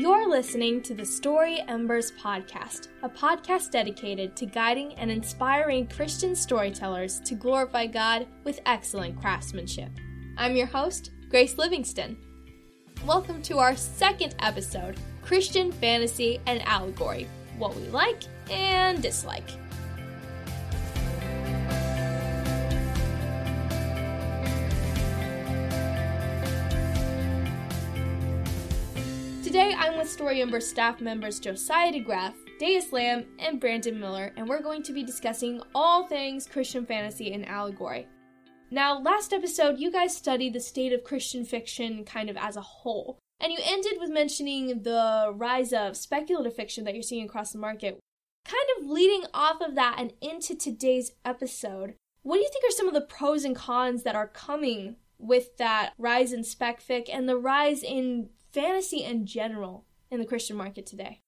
You're listening to the Story Embers podcast, a podcast dedicated to guiding and inspiring Christian storytellers to glorify God with excellent craftsmanship. I'm your host, Grace Livingston. Welcome to our second episode Christian Fantasy and Allegory What We Like and Dislike. Story Ember staff members Josiah DeGraff, Daeus Lamb, and Brandon Miller, and we're going to be discussing all things Christian fantasy and allegory. Now, last episode, you guys studied the state of Christian fiction kind of as a whole, and you ended with mentioning the rise of speculative fiction that you're seeing across the market. Kind of leading off of that and into today's episode, what do you think are some of the pros and cons that are coming with that rise in spec fic and the rise in fantasy in general in the Christian market today?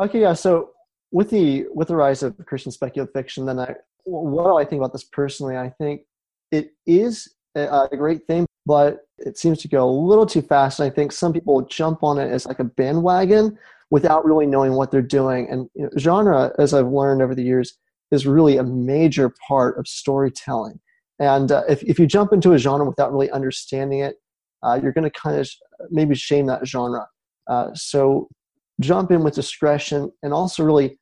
Okay, yeah. So with the with the rise of Christian speculative fiction, then I what do I think about this personally? I think it is a, a great thing, but it seems to go a little too fast. And I think some people jump on it as like a bandwagon without really knowing what they're doing. And you know, genre, as I've learned over the years, is really a major part of storytelling. And uh, if, if you jump into a genre without really understanding it, uh, you're going to kind of maybe shame that genre. Uh, so jump in with discretion and also really,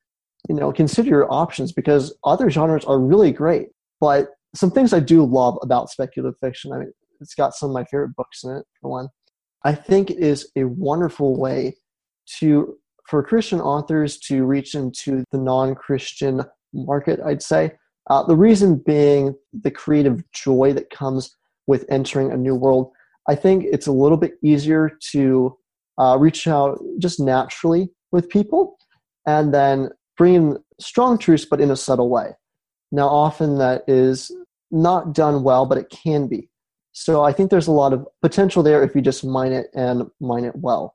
you know, consider your options because other genres are really great. But some things I do love about speculative fiction. I mean, it's got some of my favorite books in it. For one, I think it is a wonderful way to for Christian authors to reach into the non-Christian market. I'd say uh, the reason being the creative joy that comes with entering a new world. I think it's a little bit easier to uh, reach out just naturally with people and then bring in strong truths, but in a subtle way. Now, often that is not done well, but it can be. So I think there's a lot of potential there if you just mine it and mine it well.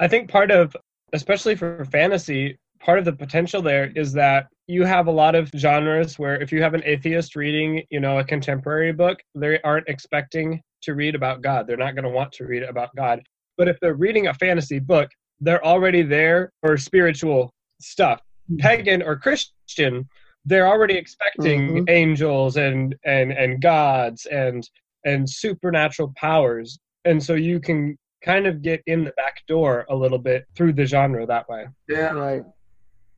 I think part of, especially for fantasy, part of the potential there is that you have a lot of genres where if you have an atheist reading, you know, a contemporary book, they aren't expecting to read about God. They're not going to want to read about God. But if they're reading a fantasy book, they're already there for spiritual stuff. Mm-hmm. Pagan or Christian, they're already expecting mm-hmm. angels and and and gods and and supernatural powers. And so you can kind of get in the back door a little bit through the genre that way. Yeah. Right.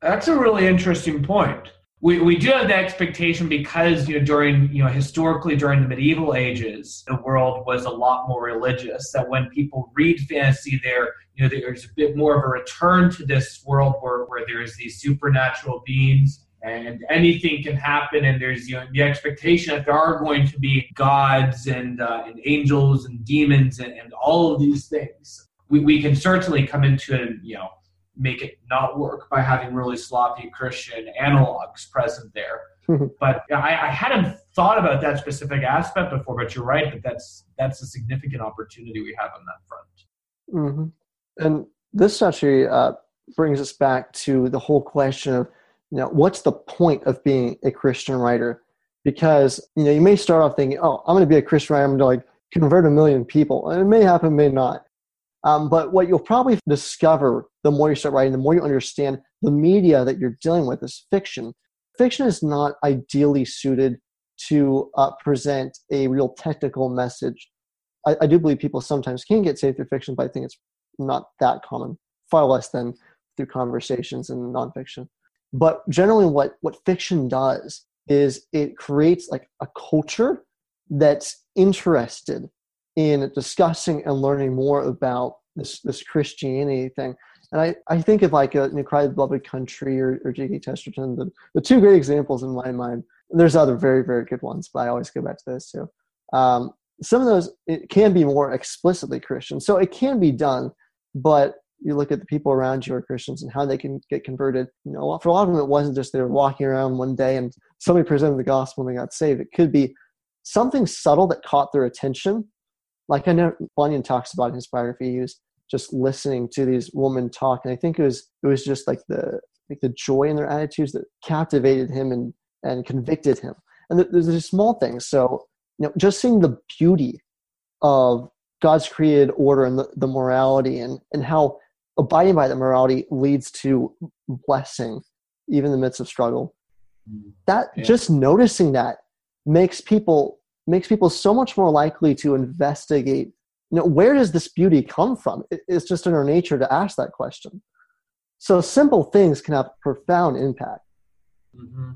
That's a really interesting point we, we do have the expectation because you know during you know historically during the medieval ages the world was a lot more religious. That when people read fantasy there you know there's a bit more of a return to this world where, where there's these supernatural beings and anything can happen. And there's you know the expectation that there are going to be gods and uh, and angels and demons and, and all of these things. We, we can certainly come into it you know make it not work by having really sloppy Christian analogs present there. but I, I, hadn't thought about that specific aspect before. But you're right that that's that's a significant opportunity we have on that front. Mm-hmm. And this actually uh, brings us back to the whole question of you know what's the point of being a Christian writer? Because you know you may start off thinking, oh, I'm going to be a Christian writer. I'm going to like convert a million people, and it may happen, may not. Um, but what you'll probably discover the more you start writing, the more you understand the media that you're dealing with is fiction. Fiction is not ideally suited to uh, present a real technical message. I, I, do believe people sometimes can get saved through fiction, but I think it's not that common, far less than through conversations and nonfiction. But generally, what, what fiction does is it creates like a culture that's interested in discussing and learning more about this this Christianity thing. And I, I think of like a you know, Cry the Beloved Country or, or G.K. Chesterton, the, the two great examples in my mind. And There's other very, very good ones, but I always go back to those two. Um, some of those it can be more explicitly Christian. So it can be done, but you look at the people around you are Christians and how they can get converted. You know, for a lot of them, it wasn't just they were walking around one day and somebody presented the gospel and they got saved. It could be something subtle that caught their attention like I know Bunyan talks about in his biography, he was just listening to these women talk, and I think it was it was just like the like the joy in their attitudes that captivated him and and convicted him. And there's these small things. So you know, just seeing the beauty of God's created order and the, the morality and, and how abiding by the morality leads to blessing, even in the midst of struggle. Mm-hmm. That Yeah. just noticing that makes people makes people so much more likely to investigate. You know, where does this beauty come from? It's just in our nature to ask that question. So simple things can have profound impact. hmm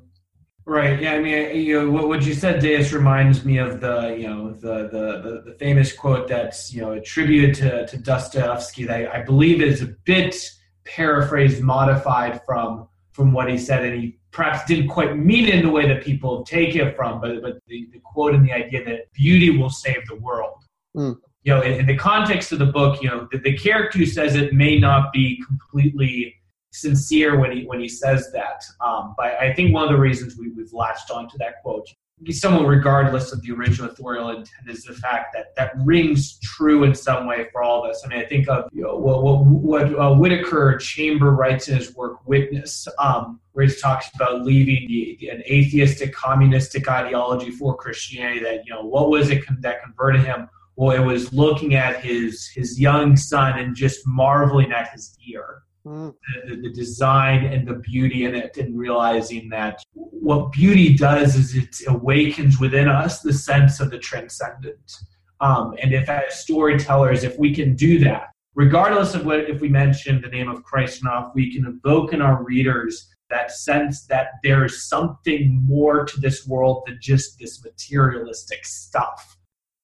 Right. Yeah. I mean, you know, what, what you said, Daeus, reminds me of the, you know, the the, the, the famous quote that's you know attributed to, to Dostoevsky that I believe is a bit paraphrased, modified from from what he said, and he perhaps didn't quite mean it in the way that people take it from, but but the, the quote and the idea that beauty will save the world. Mm. You know, in, in the context of the book, you know, the, the character who says it may not be completely sincere when he when he says that. Um, but I think one of the reasons we, we've latched onto that quote, somewhat regardless of the original authorial intent, is the fact that that rings true in some way for all of us. I mean, I think of you know, what what, what uh, Whittaker Chamber writes in his work Witness, um, where he talks about leaving the, an atheistic, communistic ideology for Christianity. That you know, what was it that converted him? Well, it was looking at his his young son and just marveling at his ear Mm, the, the design and the beauty in it and realizing that what beauty does is it awakens within us the sense of the transcendent. Um, and if as storytellers if we can do that regardless of what if we mention the name of christ enough we can evoke in our readers that sense that there's something more to this world than just this materialistic stuff.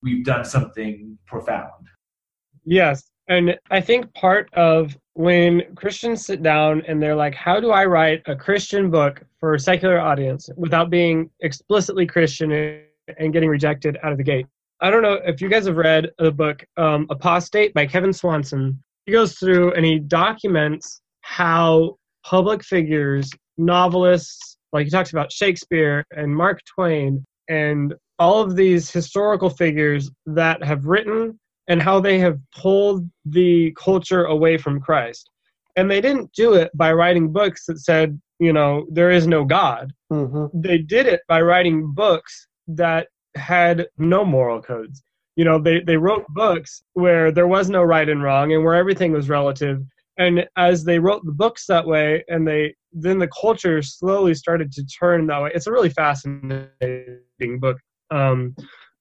We've done something profound. Yes. And I think part of when Christians sit down and they're like, how do I write a Christian book for a secular audience without being explicitly Christian and getting rejected out of the gate? I don't know if you guys have read the book um, Apostate by Kevin Swanson. He goes through and he documents how public figures, novelists, like he talks about Shakespeare and Mark Twain, and all of these historical figures that have written and how they have pulled the culture away from Christ. And they didn't do it by writing books that said, you know, there is no God. hmm They did it by writing books that had no moral codes. You know, they, they wrote books where there was no right and wrong and where everything was relative. And as they wrote the books that way, and they then the culture slowly started to turn that way. It's a really fascinating book. Um,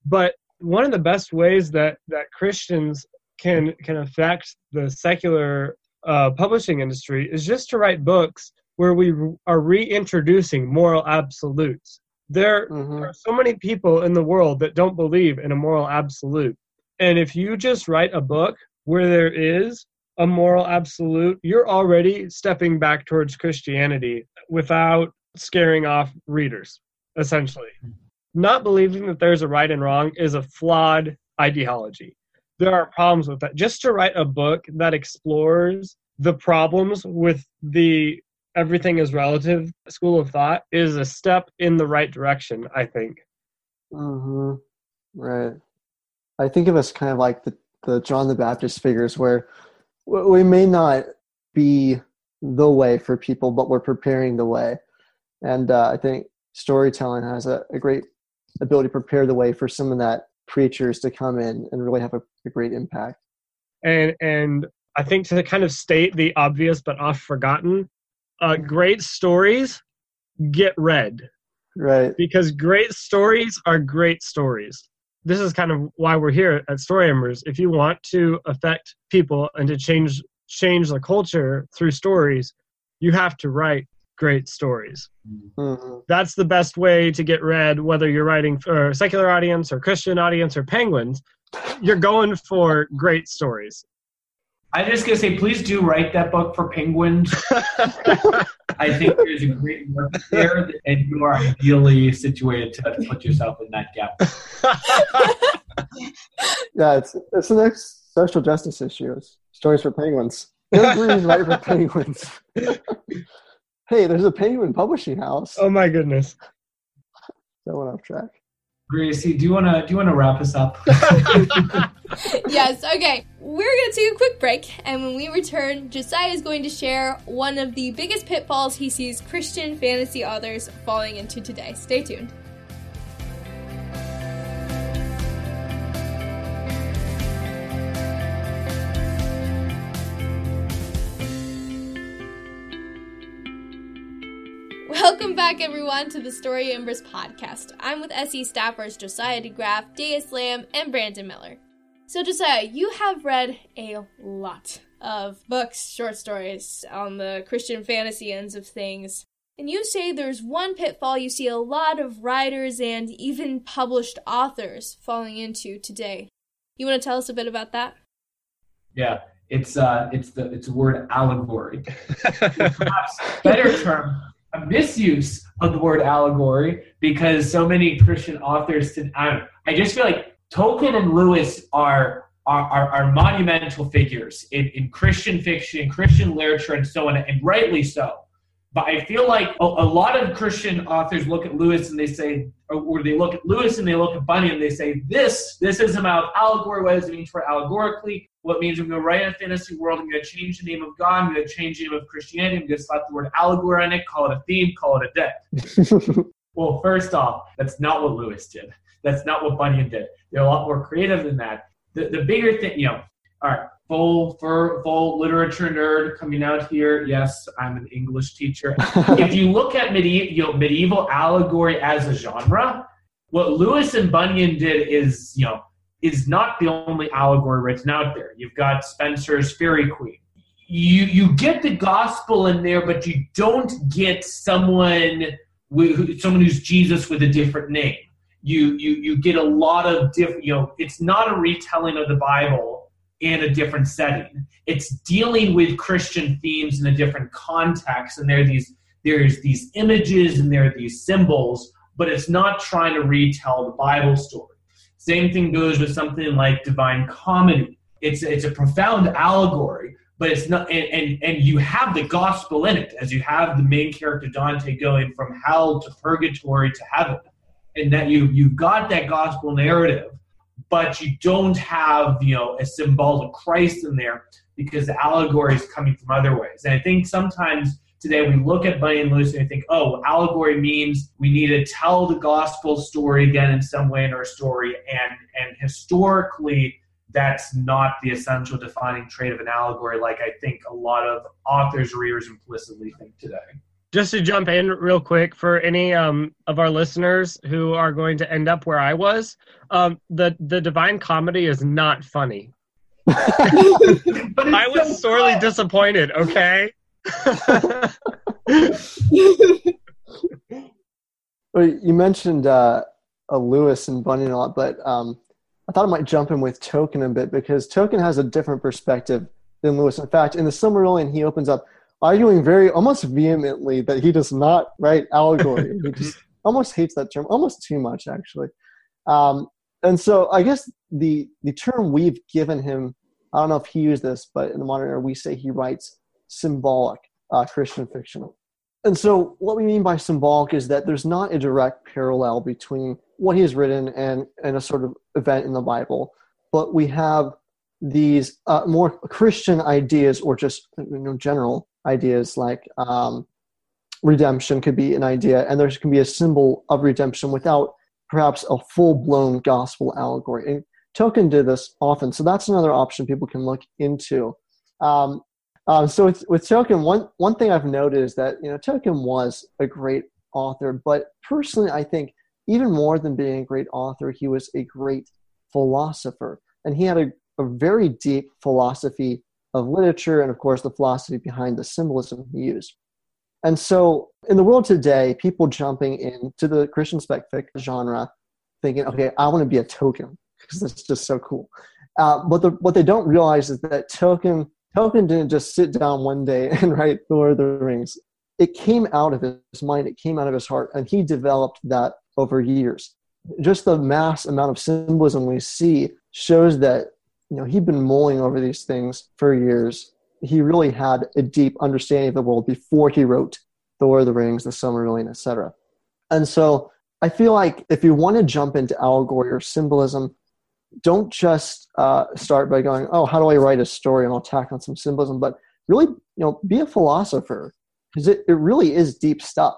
but one of the best ways that that Christians can can affect the secular uh, publishing industry is just to write books where we are reintroducing moral absolutes. There, hmm there are so many people in the world that don't believe in a moral absolute, and if you just write a book where there is a moral absolute, you're already stepping back towards Christianity without scaring off readers. Essentially, not believing that there's a right and wrong is a flawed ideology. There are problems with that. Just to write a book that explores the problems with the everything is relative school of thought is a step in the right direction, I think. hmm Right. I think of us kind of like the, the John the Baptist figures where we may not be the way for people, but we're preparing the way. And uh, I think storytelling has a, a great ability to prepare the way for some of that preachers to come in and really have a, a great impact. And and I think to kind of state the obvious but oft forgotten, uh, great stories get read Right. because great stories are great stories. This is kind of why we're here at Story Embers. If you want to affect people and to change change the culture through stories, you have to write great stories. hmm That's the best way to get read, whether you're writing for a secular audience or Christian audience or penguins. You're going for great stories. I'm just gonna say, please do write that book for penguins. I think there's a great market there, and you are ideally situated to put yourself in that gap. Yeah, it's it's the next social justice issue. Stories for penguins. Go green, right for penguins. Hey, there's a penguin publishing house. oh my goodness. That went off track. Gracie, do you wanna do you wanna wrap us up? yes, okay. We're going to take a quick break, and when we return, Josiah is going to share one of the biggest pitfalls he sees Christian fantasy authors falling into today. Stay tuned. Welcome back, everyone, to the Story Embers podcast. I'm with SE staffers Josiah DeGraff, Daeus Lamb, and Brandon Miller. So, Josiah, you have read a lot of books, short stories on the Christian fantasy ends of things. And you say there's one pitfall you see a lot of writers and even published authors falling into today. You want to tell us a bit about that? Yeah, it's uh, it's the it's the word allegory. Perhaps better term, a misuse of the word allegory because so many Christian authors. I, I just feel like Tolkien and Lewis are are, are, are monumental figures in, in Christian fiction, Christian literature, and so on, and rightly so. But I feel like a, a, lot of Christian authors look at Lewis and they say, or they look at Lewis and they look at Bunyan and they say, this, this is about allegory. What does it mean for allegorically? What means I'm going to write a fantasy world? I'm going to change the name of God. I'm going to change the name of Christianity. I'm going to slap the word allegory on it, call it a theme, call it a debt. well, first off, that's not what Lewis did. That's not what Bunyan did. They're a lot more creative than that. The, the bigger thing, you know, all right, full for full literature nerd coming out here. Yes, I'm an English teacher. if you look at medieval you know, medieval allegory as a genre, what Lewis and Bunyan did is you know is not the only allegory written out there. You've got Spenser's Faerie Queene. You you get the gospel in there, but you don't get someone who, someone who's Jesus with a different name. You you you get a lot of different. You know, it's not a retelling of the Bible in a different setting. It's dealing with Christian themes in a different context, and there are these there's these images and there are these symbols, but it's not trying to retell the Bible story. Same thing goes with something like Divine Comedy. It's it's a profound allegory, but it's not and, and, and you have the gospel in it as you have the main character Dante going from hell to purgatory to heaven. And that you you've got that gospel narrative but you don't have you know a symbol of Christ in there because the allegory is coming from other ways. And I think sometimes today we look at Bunyan and Lewis and we think, oh, allegory means we need to tell the gospel story again in some way in our story, and and historically that's not the essential defining trait of an allegory like I think a lot of authors readers implicitly think today just to jump in real quick for any um, of our listeners who are going to end up where I was, um, the the Divine Comedy is not funny. I was so sorely fun. disappointed. Okay. well, you mentioned uh, a Lewis and Bunyan a lot, but um, I thought I might jump in with Tolkien a bit because Tolkien has a different perspective than Lewis. In fact, in the Silmarillion, he opens up arguing very almost vehemently that he does not write allegory. he just almost hates that term, almost too much actually. Um, and so I guess the the term we've given him, I don't know if he used this, but in the modern era we say he writes symbolic uh, Christian fiction. And so what we mean by symbolic is that there's not a direct parallel between what he has written and, and a sort of event in the Bible, but we have these uh, more Christian ideas or just you know general ideas like um, redemption could be an idea, and there can be a symbol of redemption without perhaps a full blown gospel allegory. And Tolkien did this often, so that's another option people can look into. Um, um, so with, with Tolkien, one one thing I've noted is that you know Tolkien was a great author, but personally, I think even more than being a great author, he was a great philosopher, and he had a, a very deep philosophy of literature and, of course, the philosophy behind the symbolism he used. And so, in the world today, people jumping into the Christian spec fic genre, thinking, "Okay, I want to be a Tolkien because that's just so cool." Uh, but the, what they don't realize is that Tolkien Tolkien didn't just sit down one day and write Lord of the Rings. It came out of his mind. It came out of his heart, and he developed that over years. Just the mass amount of symbolism we see shows that you know he'd been mulling over these things for years. He really had a deep understanding of the world before he wrote the lord of the rings the silmarillion etc and so i feel like if you want to jump into allegory or symbolism don't just uh, start by going oh how do i write a story and i'll tack on some symbolism? But really you know be a philosopher because it, it really is deep stuff.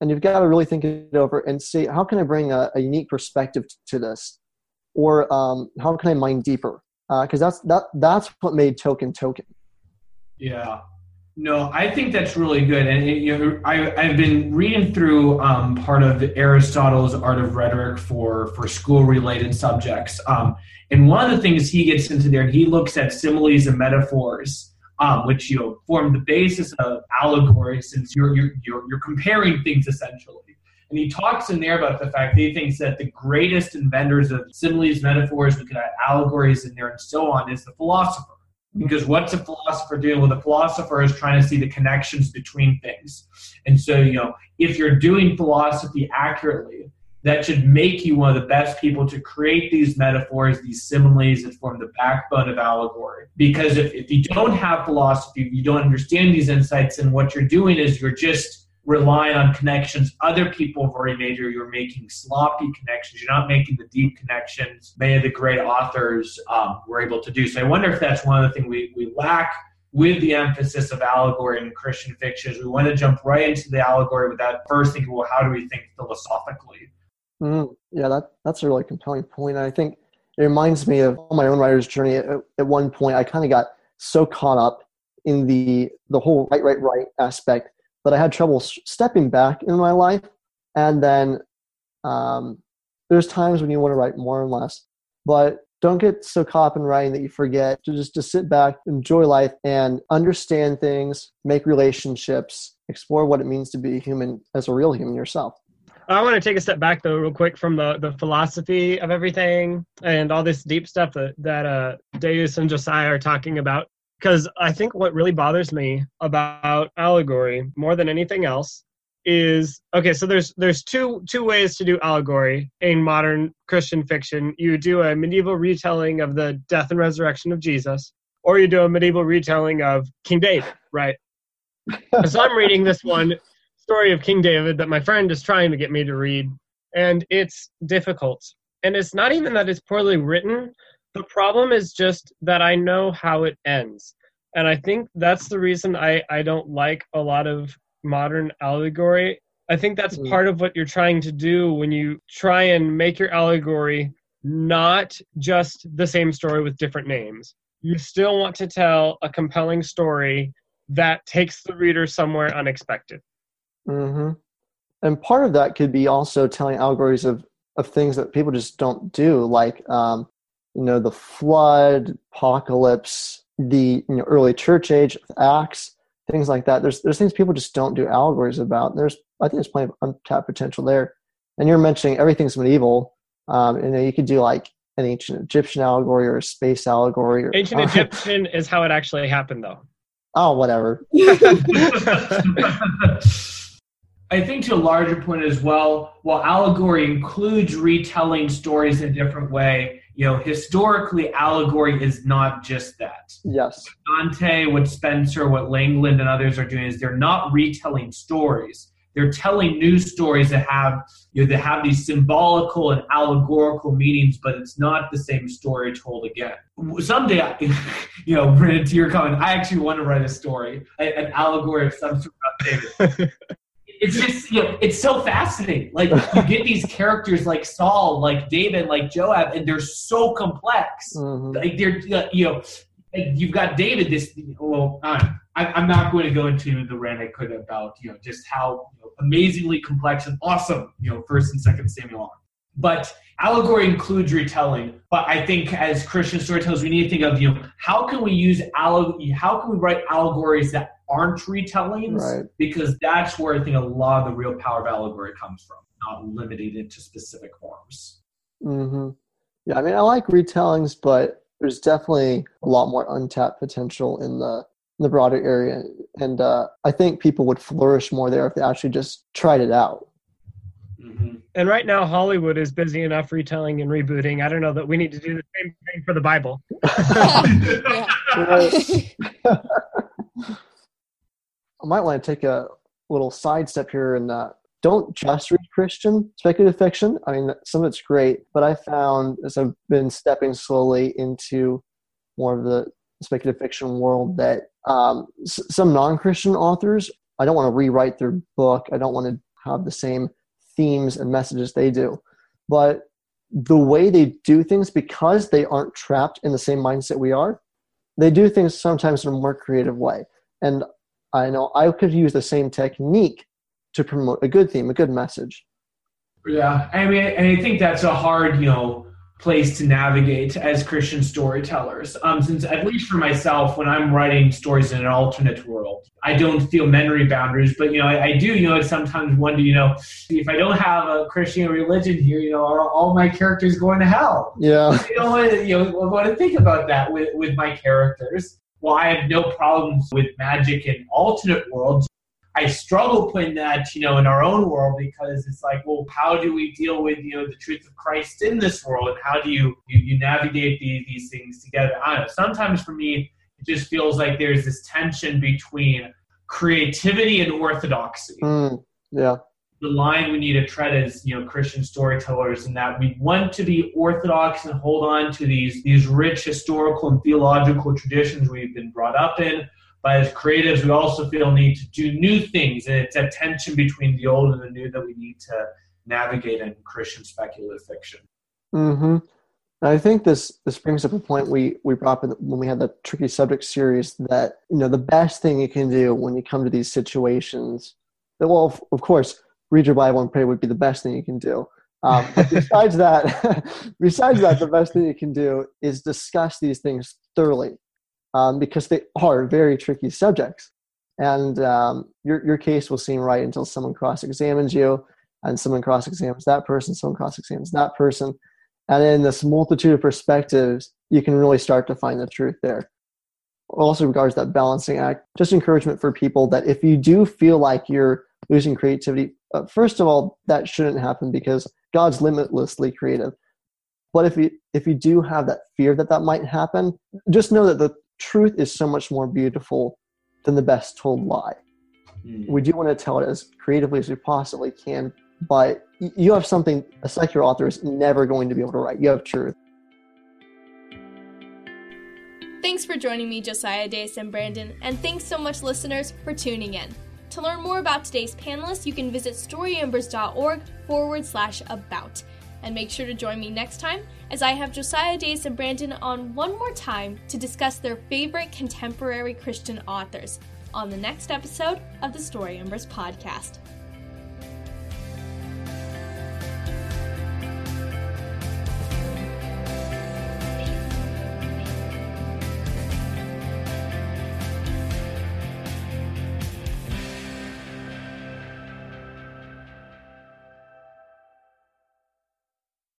And you've got to really think it over and see how can i bring a, a unique perspective to this or um, how can I mine deeper? Because uh, that's that that's what made Tolkien Tolkien. Yeah, No, I think that's really good, and you know, I, I've been reading through um, part of Aristotle's Art of Rhetoric for for school related subjects, um, and one of the things he gets into there, he looks at similes and metaphors, um, which you know form the basis of allegory, since you're you're you're, you're comparing things essentially. And he talks in there about the fact that he thinks that the greatest inventors of similes, metaphors, we could add allegories in there, and so on, is the philosopher because what's a philosopher doing? Well, the philosopher is trying to see the connections between things. And so, you know, if you're doing philosophy accurately, that should make you one of the best people to create these metaphors, these similes that form the backbone of allegory. Because if, if you don't have philosophy, if you don't understand these insights, and what you're doing is you're just relying on connections other people have already made, or you're making sloppy connections. You're not making the deep connections many of the great authors um, were able to do. So I wonder if that's one of the things we, we lack with the emphasis of allegory in Christian fiction. Is we want to jump right into the allegory without first thinking, well, how do we think philosophically? Mm, yeah, that that's a really compelling point. I think it reminds me of my own writer's journey. At, at one point, I kind of got so caught up in the the whole right, right, right aspect that I had trouble stepping back in my life. And then um, there's times when you want to write more and less, but don't get so caught up in writing that you forget to just to sit back, enjoy life, and understand things, make relationships, explore what it means to be human as a real human yourself. I want to take a step back though, real quick, from the, the philosophy of everything and all this deep stuff that that uh, Daeus and Josiah are talking about because I think what really bothers me about allegory more than anything else is okay so there's there's two two ways to do allegory in modern christian fiction. You do a medieval retelling of the death and resurrection of jesus or you do a medieval retelling of king david right? So i'm reading this one story of king david that my friend is trying to get me to read and it's difficult. And it's not even that it's poorly written the problem is just that I know how it ends. And I think that's the reason I, I don't like a lot of modern allegory. I think that's mm. part of what you're trying to do when you try and make your allegory not just the same story with different names. You still want to tell a compelling story that takes the reader somewhere unexpected. Mm-hmm. And part of that could be also telling allegories of, of things that people just don't do, like um, you know, the flood, apocalypse, the you know, early church age, Acts, things like that. There's there's things people just don't do allegories about. There's I think there's plenty of untapped potential there. And you're mentioning everything's medieval. Um, and you could do like an ancient Egyptian allegory or a space allegory. Or, ancient uh, Egyptian is how it actually happened, though. Oh, whatever. I think to a larger point as well, while allegory includes retelling stories in a different way, you know, historically, allegory is not just that. Yes. Dante, what Spenser, what Langland, and others are doing is they're not retelling stories. They're telling new stories that have you know that have these symbolical and allegorical meanings, but it's not the same story told again. Someday, you know, to your comment, I actually want to write a story, an allegory of some sort of David. it's just you know it's so fascinating. Like you get these characters like saul like david like joab and they're so complex. Mm-hmm. like they're you know you've got david this well I, i'm not going to go into the rant i could about you know just how you know, amazingly complex and awesome you know first and second samuel are. But allegory includes retelling but i think as christian storytellers we need to think of you know how can we use allegory how can we write allegories that aren't retellings right. because that's where I think a lot of the real power of allegory comes from, not limited into specific forms. Mm-hmm. Yeah, I mean, I like retellings, but there's definitely a lot more untapped potential in the in the broader area, and uh, I think people would flourish more there if they actually just tried it out. Mm-hmm. And right now, Hollywood is busy enough retelling and rebooting. I don't know that we need to do the same thing for the Bible. I might want to take a little sidestep here and uh, don't just read Christian speculative fiction. I mean, some of it's great, but I found as I've been stepping slowly into more of the speculative fiction world that um, s- some non-Christian authors, I don't want to rewrite their book. I don't want to have the same themes and messages they do, but the way they do things because they aren't trapped in the same mindset we are, they do things sometimes in a more creative way. And I know I could use the same technique to promote a good theme, a good message. Yeah, I mean, and I think that's a hard, you know, place to navigate as Christian storytellers. Um, since at least for myself, when I'm writing stories in an alternate world, I don't feel memory boundaries, but you know, I, I do, you know, sometimes wonder, you know, if I don't have a Christian religion here, you know, are all my characters going to hell? Yeah, I don't want to, you know, want to think about that with with my characters. Well, I have no problems with magic in alternate worlds. I struggle putting that, you know, in our own world because it's like, well, how do we deal with, you know, the truth of Christ in this world, and how do you you, you navigate these these things together? I don't know. Sometimes for me, it just feels like there's this tension between creativity and orthodoxy. mm, yeah, The line we need to tread as, you know, Christian storytellers, in that we want to be orthodox and hold on to these these rich historical and theological traditions we've been brought up in but as creatives, we also feel need to do new things, and it's a tension between the old and the new that we need to navigate in Christian speculative fiction. hmm I think this this brings up a point we we brought up when we had the tricky subject series that you know the best thing you can do when you come to these situations. That well, of course, read your Bible and pray would be the best thing you can do. Um, besides that, besides that, the best thing you can do is discuss these things thoroughly um, because they are very tricky subjects. And um, your, your case will seem right until someone cross examines you, and someone cross examines that person, someone cross examines that person. And in this multitude of perspectives, you can really start to find the truth there. Also, regards that balancing act, just encouragement for people that if you do feel like you're losing creativity, uh, first of all, that shouldn't happen because God's limitlessly creative. But if you if you do have that fear that that might happen, just know that the truth is so much more beautiful than the best told lie. Mm. We do want to tell it as creatively as we possibly can, but you have something a secular author is never going to be able to write. You have truth. Thanks for joining me, Josiah Dace and Brandon, and thanks so much, listeners, for tuning in. To learn more about today's panelists, you can visit storyembers.org forward slash about. And make sure to join me next time as I have Josiah Dace and Brandon on one more time to discuss their favorite contemporary Christian authors on the next episode of the Story Embers podcast.